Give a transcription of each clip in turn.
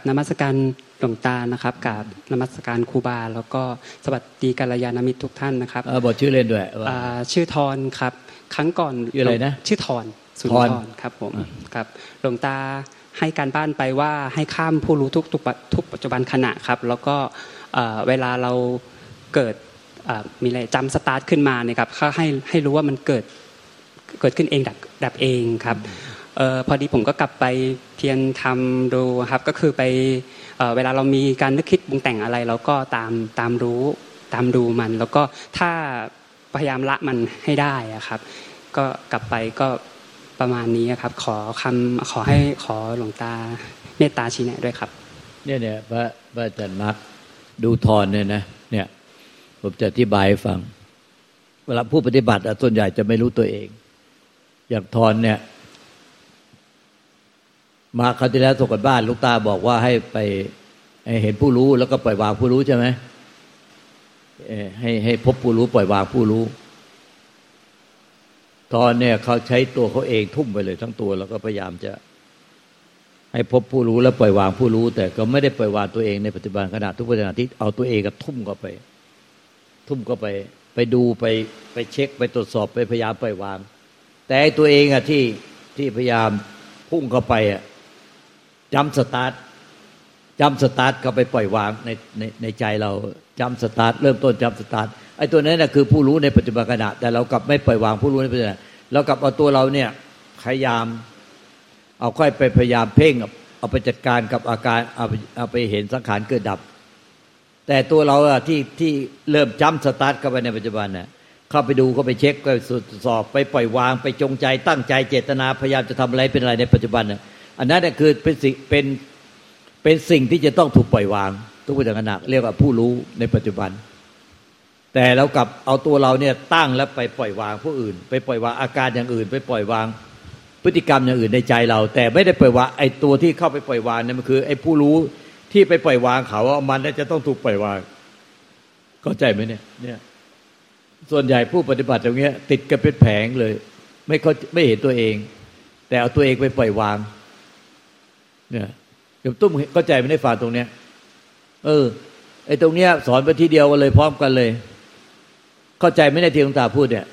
กับนมัสการหลวงตานะครับกับนมัสการครูบา แล้วก็สวัสดีกัลยาณมิตรทุกท่านนะครับบอกชื่อเล่นด้วยชื่อทอนครับ ครั้งก่อนชื่ออะไรนะชื่อทอนสุนทรครับผมครับหลวงตาให้การบ้านไปว่าให้ข้ามผู้รู้ทุกทุกปัจจุบันขณะครับ แล้วก็เวลาเราเกิดมีอะไรจำสตาร์ทขึ้นมาเนี่ยครับเขาให้ให้รู้ว่ามันเกิดเกิดขึ้นเองดับดับเองครับ ออพอดีผมก็กลับไปเพียรทำดูครับก็คือไปเเวลาเรามีการนึกคิดปรุงแต่งอะไร เราก็ตามตามรู้ตามดูมัน แล้วก็ถ้าพยายามละมันให้ได้ครับ ก็กลับไปก็ประมาณนี้ครับ ขอคำขอให้ขอหลวงตาเมตตาชี้แนะด้วยครับเนี่ยเนี่ยพระพระอาจารย์มักดูทอนเนี่ยนะเนี่ยผมจะอธิบายให้ฟัง เวลาผู้ปฏิบัติส่วนใหญ่จะไม่รู้ตัวเอง อย่างทอนเนี่ย มาคราวที่แล้วส่งกันบ้านลูกตาบอกว่าให้ไปเห็นผู้รู้แล้วก็ปล่อยวางผู้รู้ใช่ไหมให้ให้พบผู้รู้ปล่อยวางผู้รู้ ตอนเนี่ยเขาใช้ตัวเขาเองทุ่มไปเลย ทั้งตัวแล้วก็พยายามจะ ให้พบผู้รู้แล้วปล่อยวางผู้รู้ แต่ก็ไม่ได้ปล่อยวางตัวเองในปัจจุบันขณะทุกขณะที่เอาตัวเองกับทุ่มเข้าไป ทุ่มเข้าไป ไปดูไปไปเช็คไปตรวจสอบไปพยายามปล่อยวาง แต่ตัวเองอะที่ที่พยายามพุ่งเข้าไปอะ จุดสตาร์ทจุดสตาร์ทก็ไปปล่อยวางในในในใจเราจุดสตาร์ทเริ่มต้นจุดสตาร์ทไอ้ตัวนั้นนะคือผู้รู้ในปัจจุบันขณะ แต่เรากลับไม่ปล่อยวางผู้รู้ในปัจจุบันเรากลับเอาตัวเราเนี่ยพยายาม เอาค่อยไปพยายามเพ่งเอาไปจัดการกับอาการเอาไปเอาไปเห็นสังขารเกิดดับ แต่ตัวเราอะที่ที่เริ่มจำสตาร์ทเข้าไปในปัจจุบันเนี่ยเข้าไปดูเข้าไปเช็คไปสอบไปปล่อยวาง ไปจงใจตั้งใจเจตนาพยายามจะทำอะไรเป็นอะไรในปัจจุบันเนี่ย อันนั้นคือเป็นสิ่งเป็นเป็นสิ่งที่จะต้องถูกปล่อยวาง ทุกปัจจุบันเรียกว่าผู้รู้ในปัจจุบัน แต่เรากับเอาตัวเราเนี่ยตั้งแล้วไปปล่อยวางผู้อื่น ไปปล่อยวางอาการอย่างอื่น ไปปล่อยวางพฤติกรรมอย่างอื่นในใจเรา แต่ไม่ได้ปล่อยวางไอ้ตัวที่เข้าไปปล่อยวางเนี่ยมันคือไอ้ผู้รู้ที่ไปปล่อยวางเขาว่ามันจะต้องถูกปล่อยวางเข้าใจไหมเนี่ยเนี่ย ส่วนใหญ่ผู้ปฏิบัติตรงเนี้ย ติดกันเป็นแผงเลย ไม่เขาไม่เห็นตัวเอง แต่เอาตัวเองไปปล่อยวาง เนี่ยโยมตุ้มเข้าใจไม่ได้ฟังตรงเนี้ย เออ ไอ้ตรงเนี้ย สอนไปทีเดียวกันเลยพร้อมกันเลย เข้าใจไม่ได้ที่หลวงตาพูดเนี่ย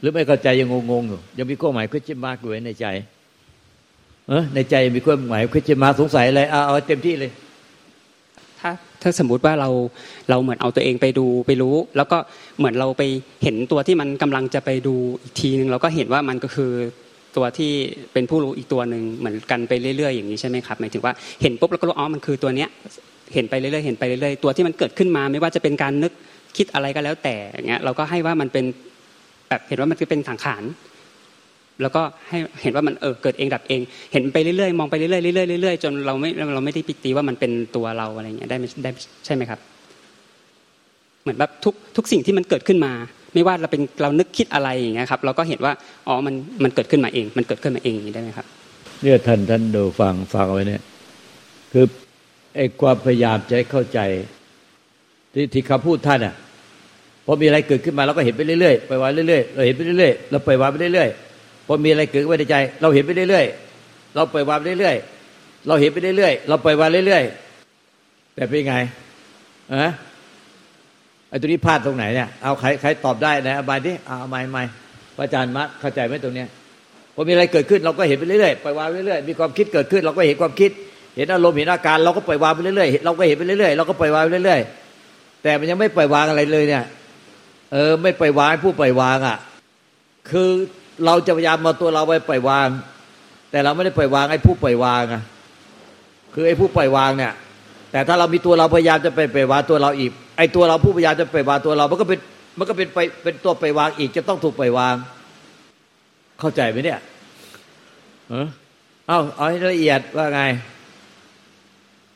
หรือไม่เข้าใจยังงงๆอยู่ยังมีข้อหมายคิดชิมากอยู่ในใจ เออในใจยังมีข้อหมายคิดชิมาสงสัยอะไรเอาเอาเต็มที่เลย ถ้าถ้าสมมุติว่าเราเราเหมือนเอาตัวเองไปดูไปรู้ แล้วก็เหมือนเราไปเห็นตัวที่มันกำลังจะไปดูอีกทีหนึ่งเราก็เห็นว่ามันก็คือ ตัวที่เป็นผู้รู้อีกตัวหนึ่งเหมือนกันไปเรื่อยๆอย่างนี้ใช่ไหมครับหมายถึงว่าเห็นปุ๊บแล้วก็รู้อ๋อมันคือตัวเนี้ยเห็นไปเรื่อยๆเห็นไปเรื่อยๆตัวที่มันเกิดขึ้นมาไม่ว่าจะเป็นการนึกคิดอะไรก็แล้วแต่อย่างเงี้ยเราก็ให้ว่ามันเป็นแบบเห็นว่ามันคือเป็นสังขารแล้วก็ให้เห็นว่ามันเออเกิดเองดับเอง เห็นไปเรื่อยๆมองไปเรื่อยๆเรื่อยๆเรื่อยๆจนเราไม่เราไม่ได้ปิตีว่ามันเป็นตัวเราอะไรเงี้ยได้ได้ใช่ไหมครับ เหมือนแบบทุกทุกสิ่งที่มันเกิดขึ้นมา ไม่ว่าเราเป็นเรานึกคิดอะไรอย่างเงี้ยครับเราก็เห็นว่าอ๋อมันมันเกิดขึ้นมาเอง มันเกิดขึ้นมาเองอย่างนี้ได้ไหมครับเนี่ยท่านท่านดูฟังฟังไว้เนี่ย คือไอ้ความพยายามจะให้เข้าใจ ที่ที่คำพูดท่านอะพอมีอะไรเกิดขึ้นมาเราก็เห็นไปเรื่อยๆไปว่าเรื่อยๆเราเห็นไปเรื่อยๆเราไปว่าไปเรื่อยๆพอมีอะไรเกิดขึ้นในใจ เราเห็นไปเรื่อยๆเราไปว่าไปเรื่อยๆเราเห็นไปเรื่อยๆเราไปว่าเรื่อยๆแต่เป็นไงอะ ไอ้ตัวนี้พลาดตรงไหนเนี่ยเอาใครใครตอบได้นะอบายที่เอาไม่ไม่พระอาจารย์มัดเข้าใจไหมตรงเนี้ยพอมีอะไรเกิดขึ้นเราก็เห็นไปเรื่อยๆปล่อยวางไปเรื่อยๆมีความคิดเกิดขึ้น เราก็เห็นความคิด เห็นอารมณ์เห็นอาการ เราก็ปล่อยวางไปเรื่อยๆเราก็เห็นไปเรื่อยๆเราก็ปล่อยวางไปเรื่อยๆแต่มันยังไม่ปล่อยวางอะไรเลยเนี่ย เออไม่ปล่อยวางผู้ปล่อยวางอะ คือเราจะพยายามมาตัวเราไว้ปล่อยวาง แต่เราไม่ได้ปล่อยวางไอ้ผู้ปล่อยวางอะคือไอ้ผู้ปล่อยวางเนี่ย แต่ถ้าเรามีตัวเราพยายามจะไปปวาตัวเราอีก ไอ้ตัวเราผู้พยายามจะไปวาตัวเรา มันก็เป็นมันก็เป็นไปเป็นตัวไปวางอีกจะต้องถูกไปวาง เข้าใจไหมเนี่ยเออเอาเอาให้ละเอียดว่าไง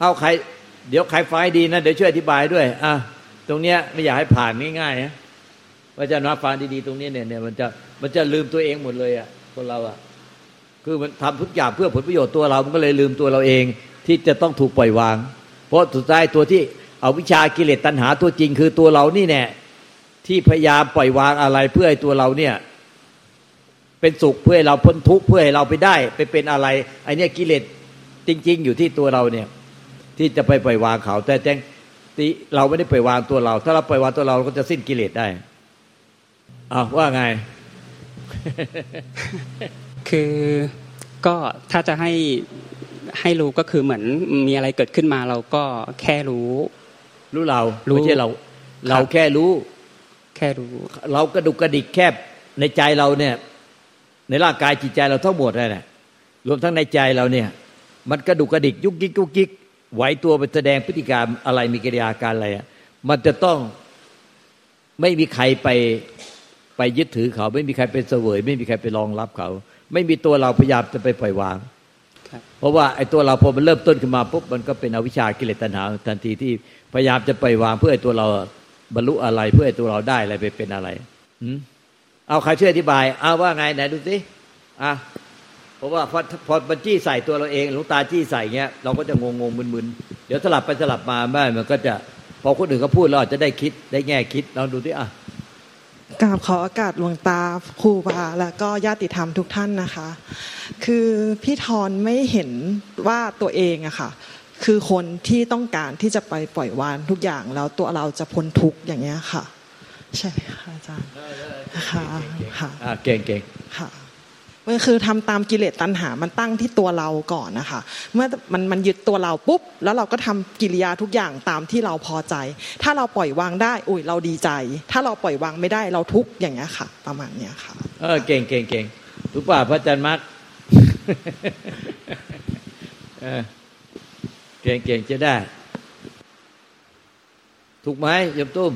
เอาใคร เดี๋ยวใครไฟดีนะเดี๋ยวช่วยอธิบายด้วยอะตรงเนี้ยไม่อยากให้ผ่านง่ายๆนะว่าจะนับฟังดีๆตรงนี้เนี่ยเนี่ยมันจะมันจะลืมตัวเองหมดเลยอะคนเราอะคือมันทำทุกอย่างเพื่อผลประโยชน์ตัวเรา มันก็เลยลืมตัวเราเอง ที่จะต้องถูกปล่อยวาง เพราะสุดท้ายตัวที่เอาวิชากิเลสตัณหาตัวจริงคือตัวเรานี่แน่ที่พยายามปล่อยวางอะไรเพื่อให้ตัวเราเนี่ย เป็นสุขเพื่อให้เราพ้นทุกข์เพื่อให้เราไปได้ ไปเป็นอะไรไอเนี้ยกิเลสจริง ๆ อยู่ที่ตัวเราเนี่ย ที่จะไปปล่อยวางเขาแต่แจ้งที่เราไม่ได้ปล่อยวางตัวเรา ถ้าเราปล่อยวางตัวเราเราก็จะสิ้นกิเลสได้อ้าวว่าไง คือก็ถ้าจะให้ ให้รู้ก็คือเหมือนมีอะไรเกิดขึ้นมาเราก็แค่รู้ รู้เรารู้ไม่ใช่เรา เราแค่รู้ แค่รู้ เรากระดุกกระดิกแคบในใจเราเนี่ย ในร่างกายจิตใจเราทั้งหมดเลยนะรวมทั้งในใจเราเนี่ย มันกระดุกกระดิกยุกยิกยุกยิกไหวตัวไปแสดงพฤติกรรมอะไรมีกิริยาการอะไรอะมันจะต้องไม่มีใครไปไปยึดถือเขา ไม่มีใครไปเสวย ไม่มีใครไปรองรับเขา ไม่มีตัวเราพยายามจะไปปล่อยวางครับ เพราะว่าไอ้ตัวเราพอมันเริ่มต้นขึ้นมาปุ๊บมันก็เป็นอวิชากิเลสตัณหาทันทีที่พยายามจะไปวางเพื่อให้ตัวเราบรรลุอะไร เพื่อให้ตัวเราได้อะไรไปเป็นอะไรหืเอาใครช่วยอธิบายเอาว่าไงไหนดูสิอะเพราะว่าพอพอมันจี้ใส่ตัวเราเองหลวงตาจี้ใส่เงี้ยเราก็จะงงงมึนๆเดี๋ยวสลับไปสลับมาแม่มันก็จะพอคนอื่นเขาพูดเราอาจจะได้คิดได้แง่คิดลองดูดิอะ กราบขอโอากาศหลวงตาครูบาและก็ญาติธรรมทุกท่านนะคะ คือพี่ทอนไม่เห็นว่าตัวเองอะค่ะ คือคนที่ต้องการที่จะไปปล่อยวางทุกอย่างแล้วตัวเราจะพ้นทุกข์อย่างเงี้ยค่ะ ใช่ไหมคะอาจารย์ค่ะค่ะอะเก่งเก่งค่ะ มันคือทำตามกิเลสตัณหา มันตั้งที่ตัวเราก่อนนะคะ เมื่อมันมันยึดตัวเราปุ๊บ แล้วเราก็ทำกิริยาทุกอย่างตามที่เราพอใจ ถ้าเราปล่อยวางได้ อุ้ยเราดีใจ ถ้าเราปล่อยวางไม่ได้เราทุกข์อย่างเงี้ยค่ะ ประมาณเนี้ยค่ะ เออเก่งเก่งเก่งรู้ป่ะพระอาจารย์มักเก่งเก่งจะได้ ถูกไหมยมตุ้ม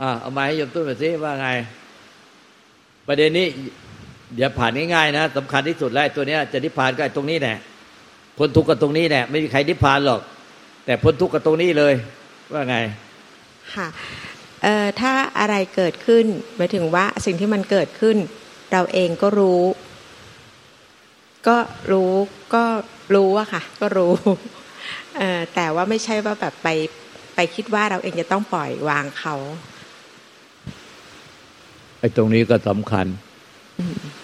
อ่าเอาไม้ให้โยมตุ้มมาสิว่าไง ประเด็นนี้ อย่าผ่านง่ายๆนะสำคัญที่สุดแล้วไอ้ตัวเนี้ยจะนิพพานก็ไอ้ตรงนี้แน่พ้นทุกข์กับตรงนี้แน่ไม่มีใครนิพพานหรอก แต่พ้นทุกข์กับตรงนี้เลย ว่าไงค่ะเอ่อถ้าอะไรเกิดขึ้นหมายถึงว่าสิ่งที่มันเกิดขึ้น เราเองก็รู้ ก็รู้ก็รู้อะค่ะ ก็รู้เอ่อแต่ว่าไม่ใช่ว่าแบบไปไปคิดว่าเราเองจะต้องปล่อยวางเขาไอ้ตรงนี้ก็สำคัญไ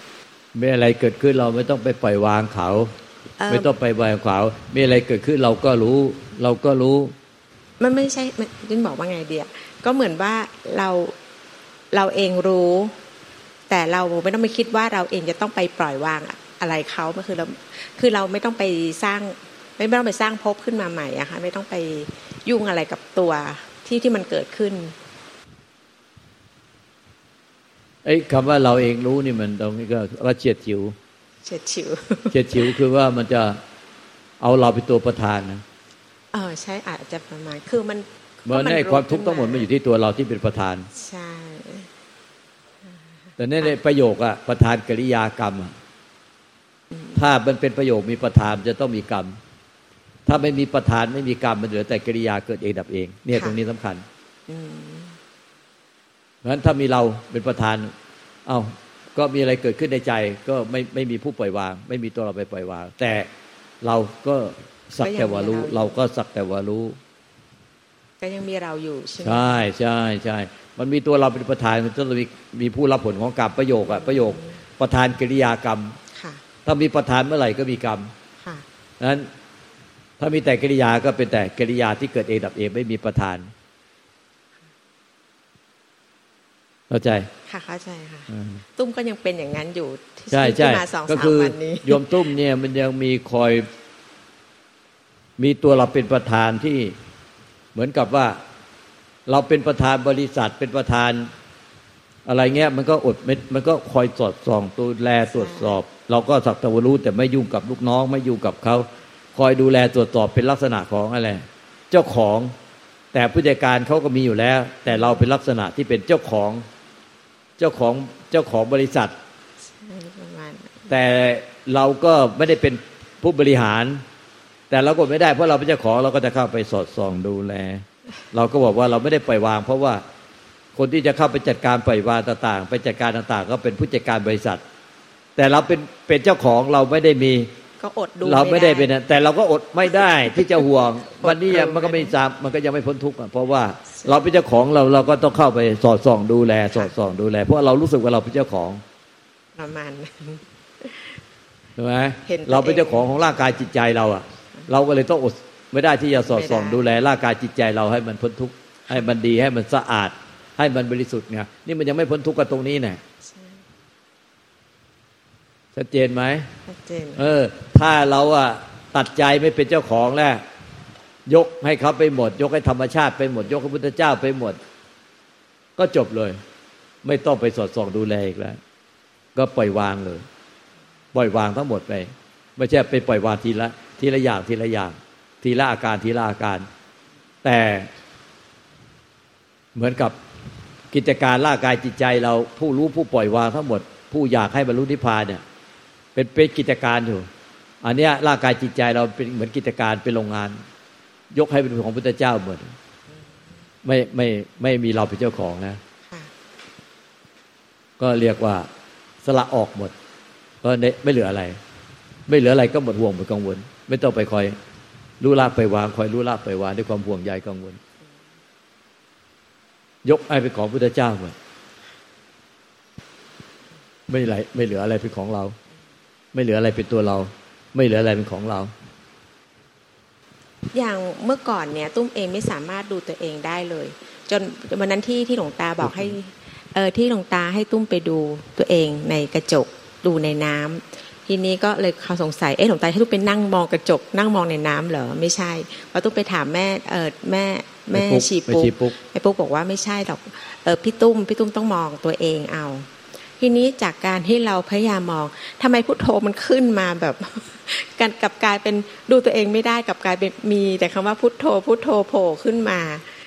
ม่อะไรเกิดขึ้นเราไม่ต้องไปปล่อยวางเขาเอ่อไม่ต้องไปวางเขามีอะไรเกิดขึ้นเราก็รู้ เราก็รู้ มันไม่ใช่มันยินบอกว่าไงเดียก็เหมือนว่าเราเราเองรู้ แต่เราไม่ต้องไปคิดว่าเราเองจะต้องไปปล่อยวางอะไรเขามันคือเราคือเราไม่ต้องไปสร้าง ไม่ต้องไปสร้างภพขึ้นมาใหม่อะค่ะไม่ต้องไปยุ่งอะไรกับตัวที่ที่มันเกิดขึ้น ไอ้คำว่าเราเองรู้นี่มันตรงนี้ก็ว่าเฉียดฉิวเฉียดฉิวเฉียดฉิวคือว่ามันจะเอาเราเป็นตัวประธานนะเออใช่อาจจะประมาณคือมันเมื่อในความทุกข์ทั้งหมดมันอยู่ที่ตัวเราที่เป็นประธานใช่แต่ในในประโยคอะประธานกริยากรรมอะถ้ามันเป็นประโยคมีประธานจะต้องมีกรรม ถ้าไม่มีประธานไม่มีกรรมมันเหลือแต่กริยาเกิดเองดับเอง เนี่ยตรงนี้สำคัญอืม เพราะฉะนั้นถ้ามีเราเป็นประธาน เอา้าก็มีอะไรเกิดขึ้นในใจก็ไม่ไม่มีผู้ปล่อยวาง ไม่มีตัวเราไปปล่อยวาง แต่เราก็สักแต่ว่ารู้ เราก็สักแต่ว่ารู้ ก็ยังมีเราอยู่ใช่ไหมใช่ใช่ใช่มันมีตัวเราเป็นประธานมันต้องมีมีผู้รับผลของกรรมประโยคอะประโยคประธานกิริยากรรมค่ะถ้ามีประธานเมื่อไหร่ก็มีกรรมค่ะนั้นถ้ามีแต่กิริยาก็เป็นแต่กิริยาที่เกิดเองดับเองไม่มีประธาน เข้าใจค่ะเข้าใจค่ะอืมตุ้มก็ยังเป็นอย่างนั้นอยู่ที่ใช่ที่ใช่มาสองก็สามคือวันนี้โยมตุ้มเนี่ยมันยังมีคอย มีตัวเราเป็นประธานที่เหมือนกับว่า เราเป็นประธานบริษัทเป็นประธาน อะไรเงี้ย มันก็อดไม่มันก็คอยสอดส่องตัวแลตรวจสอบ เราก็สักแตวารู้แต่ไม่ยุ่งกับลูกน้อง ไม่ยุ่งกับเขาคอยดูแลตรวจสอบเป็นลักษณะของอะไร เจ้าของแต่ผู้จัดการเขาก็มีอยู่แล้ว แต่เราเป็นลักษณะที่เป็นเจ้าของ เจ้าของเจ้าของบริษัทประมาณนั้นแต่เราก็ไม่ได้เป็นผู้บริหาร แต่เราก็ไม่ได้เพราะเราเป็นเจ้าของเราก็จะเข้าไปสอดส่องดูแล เราก็บอกว่าเราไม่ได้ปล่อยวาง เพราะว่าคนที่จะเข้าไปจัดการปล่อยวางต่าง ๆ ไปจัดการต่างๆ ก็เป็นผู้จัดการบริษัท แต่เราเป็นเป็นเจ้าของเราไม่ได้มีก็อดดูเราไม่ได้เป็นด้นะแต่เราก็อดไม่ได้ที่จะห่วง วันนี้ยังดูมันก็ไม่ไม่ได้ทราบมันก็ยังไม่พ้นทุกข์อะเพราะว่า เราเป็นเจ้าของเราเราก็ต้องเข้าไปสอดส่องดูแล สอดส่องดูแล เพราะเรารู้สึกว่าเราเป็นเจ้าของประมาณนั้นเพช่ไหมเห็นตัวเราเป็นเองเจ้าของของร่างกายจิตใจเราอะเราก็เลยต้องอดไม่ได้ที่จะสอดส่องไม่ได้ดูแลร่างกายจิตใจเราให้มันพ้นทุกข์ให้มันดีให้มันสะอาด ให้มันบริสุทธิ์ไงนี่มันยังไม่พ้นทุกข์กับตรงนี้เนี่ยใช่ชัดเจนไหมชัดเจน เออ ถ้าเราอะตัดใจไม่เป็นเจ้าของแล้ว ยกให้เขาไปหมด ยกให้ธรรมชาติไปหมด ยกให้พุทธเจ้าไปหมด ก็จบเลย ไม่ต้องไปสอดส่องดูแลอีกแล้ว ก็ปล่อยวางเลย ปล่อยวางทั้งหมดไป ไม่ใช่ไปปล่อยวางทีละ ทีละอย่างทีละอย่าง ทีละอาการทีละอาการ แต่เหมือนกับกิจการร่างกายจิตใจเราผู้รู้ผู้ปล่อยวางทั้งหมด ผู้อยากให้บรรลุนิพพานเนี่ย เป็นเป็นกิจการอยู่ อันเนี้ยร่างกายจิตใจเราเป็นเหมือนกิจการเป็นโรงงาน ยกให้เป็นของพุทธเจ้าหมดไม่ไม่ไม่มีเราเป็นเจ้าของนะค่ะก็เรียกว่าสละออกหมด ก็ไม่เหลืออะไร ไม่เหลืออะไรก็หมดห่วงหมดกังวล ไม่ต้องไปคอยรู้ลาบไปวางคอยรู้ลาบไปวางด้วยความห่วงใยกังวล ยกให้เป็นของพุทธเจ้าหมดไม่ไหลไม่เหลืออะไรเป็นของเรา ไม่เหลืออะไรเป็นตัวเรา ไม่เหลืออะไรเป็นของเรา อย่างเมื่อก่อนเนี่ยตุ้มเองไม่สามารถดูตัวเองได้เลย จนวันนั้นที่ที่หลวงตาบอกให้เออที่หลวงตาให้ตุ้มไปดูตัวเองในกระจกดูในน้ำทีนี้ก็เลยเขาสงสัยเอ๊ะหลวงตาให้ตุ้มไปนั่งมองกระจก นั่งมองในน้ำเหรอไม่ใช่เพราะตุ้มไปถามแม่เออแม่แม่แม่ปุ๊กชีแม่ปุ๊ชีกปุ๊กแม่ปุ๊กบอกว่าไม่ใช่หรอกเออพี่ตุ้มพี่ตุ้มต้องมองตัวเองเอา ทีนี้จากการที่เราพยายามมองทำไมพุทโธมันขึ้นมาแบบกันกลับกลายเป็นดูตัวเองไม่ได้กลับกลายเป็นมีแต่คำว่าพุทโธ พุทโธโผล่ขึ้นมา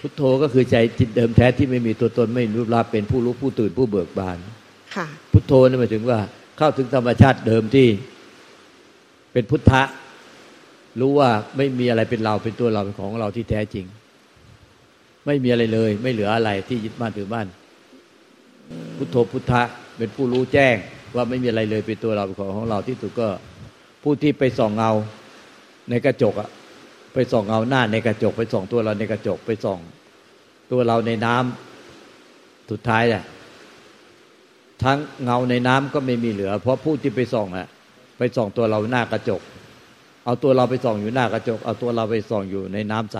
พุทโธก็คือใจจิตเดิมแท้ที่ไม่มีตัวตนไม่รูปร่างเป็นผู้รู้ผู้ตื่นผู้เบิกบานค่ะ พุทโธนี่หมายถึงว่า เข้าถึงธรรมชาติเดิมที่ เป็นพุทธะรู้ว่าไม่มีอะไรเป็นเราเป็นตัวเราเป็นของเราที่แท้จริง ไม่มีอะไรเลย ไม่เหลืออะไรที่ยึดมั่นถือมั่นพุทโธพุทธะ เป็นผู้รู้แจ้งว่าไม่มีอะไรเลยเป็นตัวเราเป็นของของเราที่สุดก็ผู้ที่ไปส่องเงาในกระจกอะไปส่องเงาหน้าในกระจก ไปส่องตัวเราในกระจกไปส่อง ตัวเราในน้ำสุดท้ายแหละทั้งเงาในน้ำก็ไม่มีเหลือ เพราะผู้ที่ไปส่องอะไปส่องตัวเราหน้ากระจก เอาตัวเราไปส่องอยู่หน้ากระจก เอาตัวเราไปส่องอยู่ในน้ำใส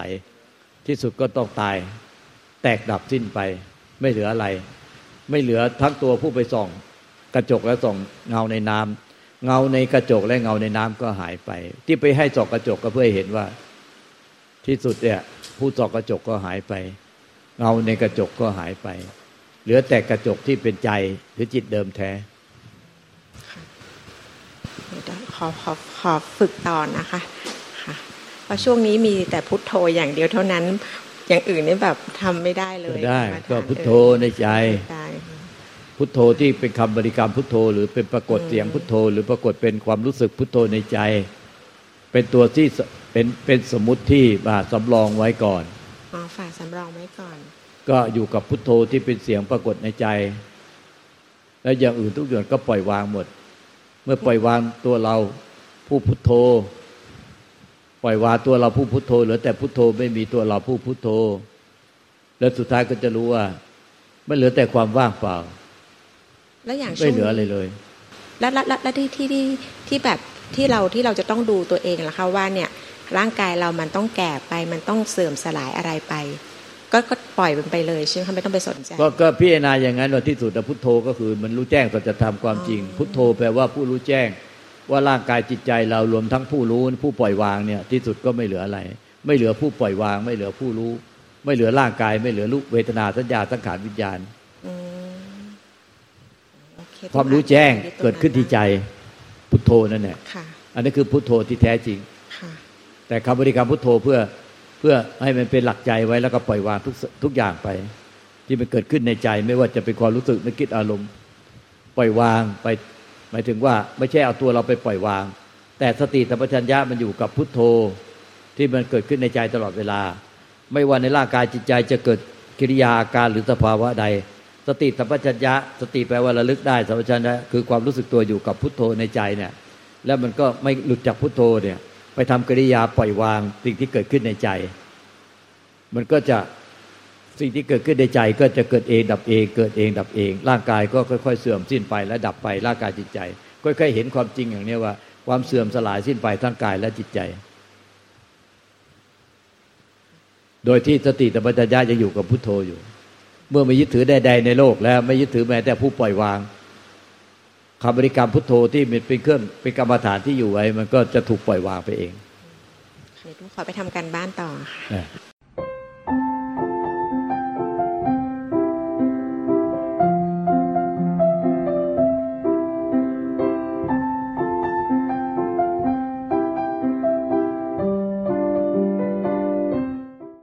ที่สุดก็ต้องตาย แตกดับสิ้นไป ไม่เหลืออะไร ไม่เหลือทั้งตัวผู้ไปส่อง กระจกและส่องเงาในน้ำเงาในกระจกและเงาในน้ำก็หายไป ที่ไปให้ส่องกระจกก็เพื่อให้เห็นว่า ที่สุดเนี่ย ผู้ส่องกระจกก็หายไป เงาในกระจกก็หายไป เหลือแต่กระจกที่เป็นใจหรือจิตเดิมแท้เดี๋ยวขอขอขอฝึกต่อนะคะค่ะเพราะช่วงนี้มีแต่พุทโธอย่างเดียวเท่านั้น อย่างอื่นนี่แบบทำไม่ได้เลยก็ได้มาทานก็พุทโธเออในใจได้ค่ะ พุทโธที่เป็นคำบริกรรมพุทโธ หรือเป็นปรากฏเสียงพุทโธ หรือปรากฏเป็นความรู้สึกพุทโธในใจ เป็นตัวที่สเป็นเป็นสมมติที่มาสำรองไว้ก่อนอ๋อฝากสำรองไว้ก่อน ก็อยู่กับพุทโธที่เป็นเสียงปรากฏในใจ แล้วอย่างอื่นทุกอย่างก็ปล่อยวางหมด เมื่อปล่อยวางตัวเราผู้พุทโธ ปล่อยวางตัวเราผู้พุทโธเหลือแต่พุทโธไม่มีตัวเราผู้พุทโธ แล้วสุดท้ายก็จะรู้ว่าไม่เหลือแต่ความว่างเปล่า แล้วอย่างช่ไม่วงเหลืออะไรเลยแล้วแล้วแล้วแล้วที่ที่ที่ที่แบบที่เราที่เราจะต้องดูตัวเองล่ะคะว่าเนี่ยร่างกายเรามันต้องแก่ไป มันต้องเสื่อมสลายอะไรไป ก็ก็ปล่อยมันไปเลยใช่ไหมคะไม่ต้องไปสนใจก็ก็พิจารณาอย่างนั้นว่าที่สุดแต่พุทโธก็คือ มันรู้แจ้งสัจธรรมความจริงอ๋อพุทโธแปลว่าผู้รู้แจ้ง ว่าร่างกายจิตใจเรารวมทั้งผู้รู้ผู้ปล่อยวางเนี่ย ที่สุดก็ไม่เหลืออะไร ไม่เหลือผู้ปล่อยวาง ไม่เหลือผู้รู้ ไม่เหลือร่างกาย ไม่เหลือรูปเวทนาสัญญาสังขารวิญญาณอืมโอเคความรู้แจ้งตรเกิดขึ้นที่ใจพุทโธนั่นแหละค่ะอันนี้คือพุทโธที่แท้จริงค่ะแต่คำบริกรรมพุทโธเพื่อเพื่อให้มันเป็นหลักใจไว้แล้วก็ปล่อยวางทุกสทุกอย่างไป ที่มันเกิดขึ้นในใจ ไม่ว่าจะเป็นความรู้สึกนึกคิดอารมณ์ ปล่อยวางไป หมายถึงว่าไม่ใช่เอาตัวเราไปปล่อยวาง แต่สติสัมปชัญญะมันอยู่กับพุทโธที่มันเกิดขึ้นในใจตลอดเวลา ไม่ว่าในร่างกายจิตใจจะเกิดกิริยาอาการหรือสภาวะใด สติสัมปชัญญะ สติแปลว่าระลึกได้สัมปชัญญะคือความรู้สึกตัวอยู่กับพุทโธในใจเนี่ย แล้วมันก็ไม่หลุดจากพุทโธเนี่ย ไปทำกิริยาปล่อยวางสิ่งที่เกิดขึ้นในใจ มันก็จะสิ่งที่เกิดขึ้นในใจก็จะเกิดเองดับเอง เกิดเองดับเอง ร่างกายก็ค่อย ๆ เสื่อมสิ้นไปและดับไปร่างกายจิตใจ ค่อยๆเห็นความจริงอย่างนี้ว่า ความเสื่อมสลายสิ้นไปทั้งกายและจิตใจ โดยที่สติธรรมจัญญาจะอยู่กับพุทโธอยู่ เมื่อไม่ยึดถือใดๆในโลกแล้ว ไม่ยึดถือแม้แต่ผู้ปล่อยวางคำบริกรรมพุทโธที่เป็นเครื่องเป็นกรรมฐานที่อยู่ไว้ มันก็จะถูกปล่อยวางไปเองเดี๋ยวต้องขอไปทำการบ้านต่อค่ะนะ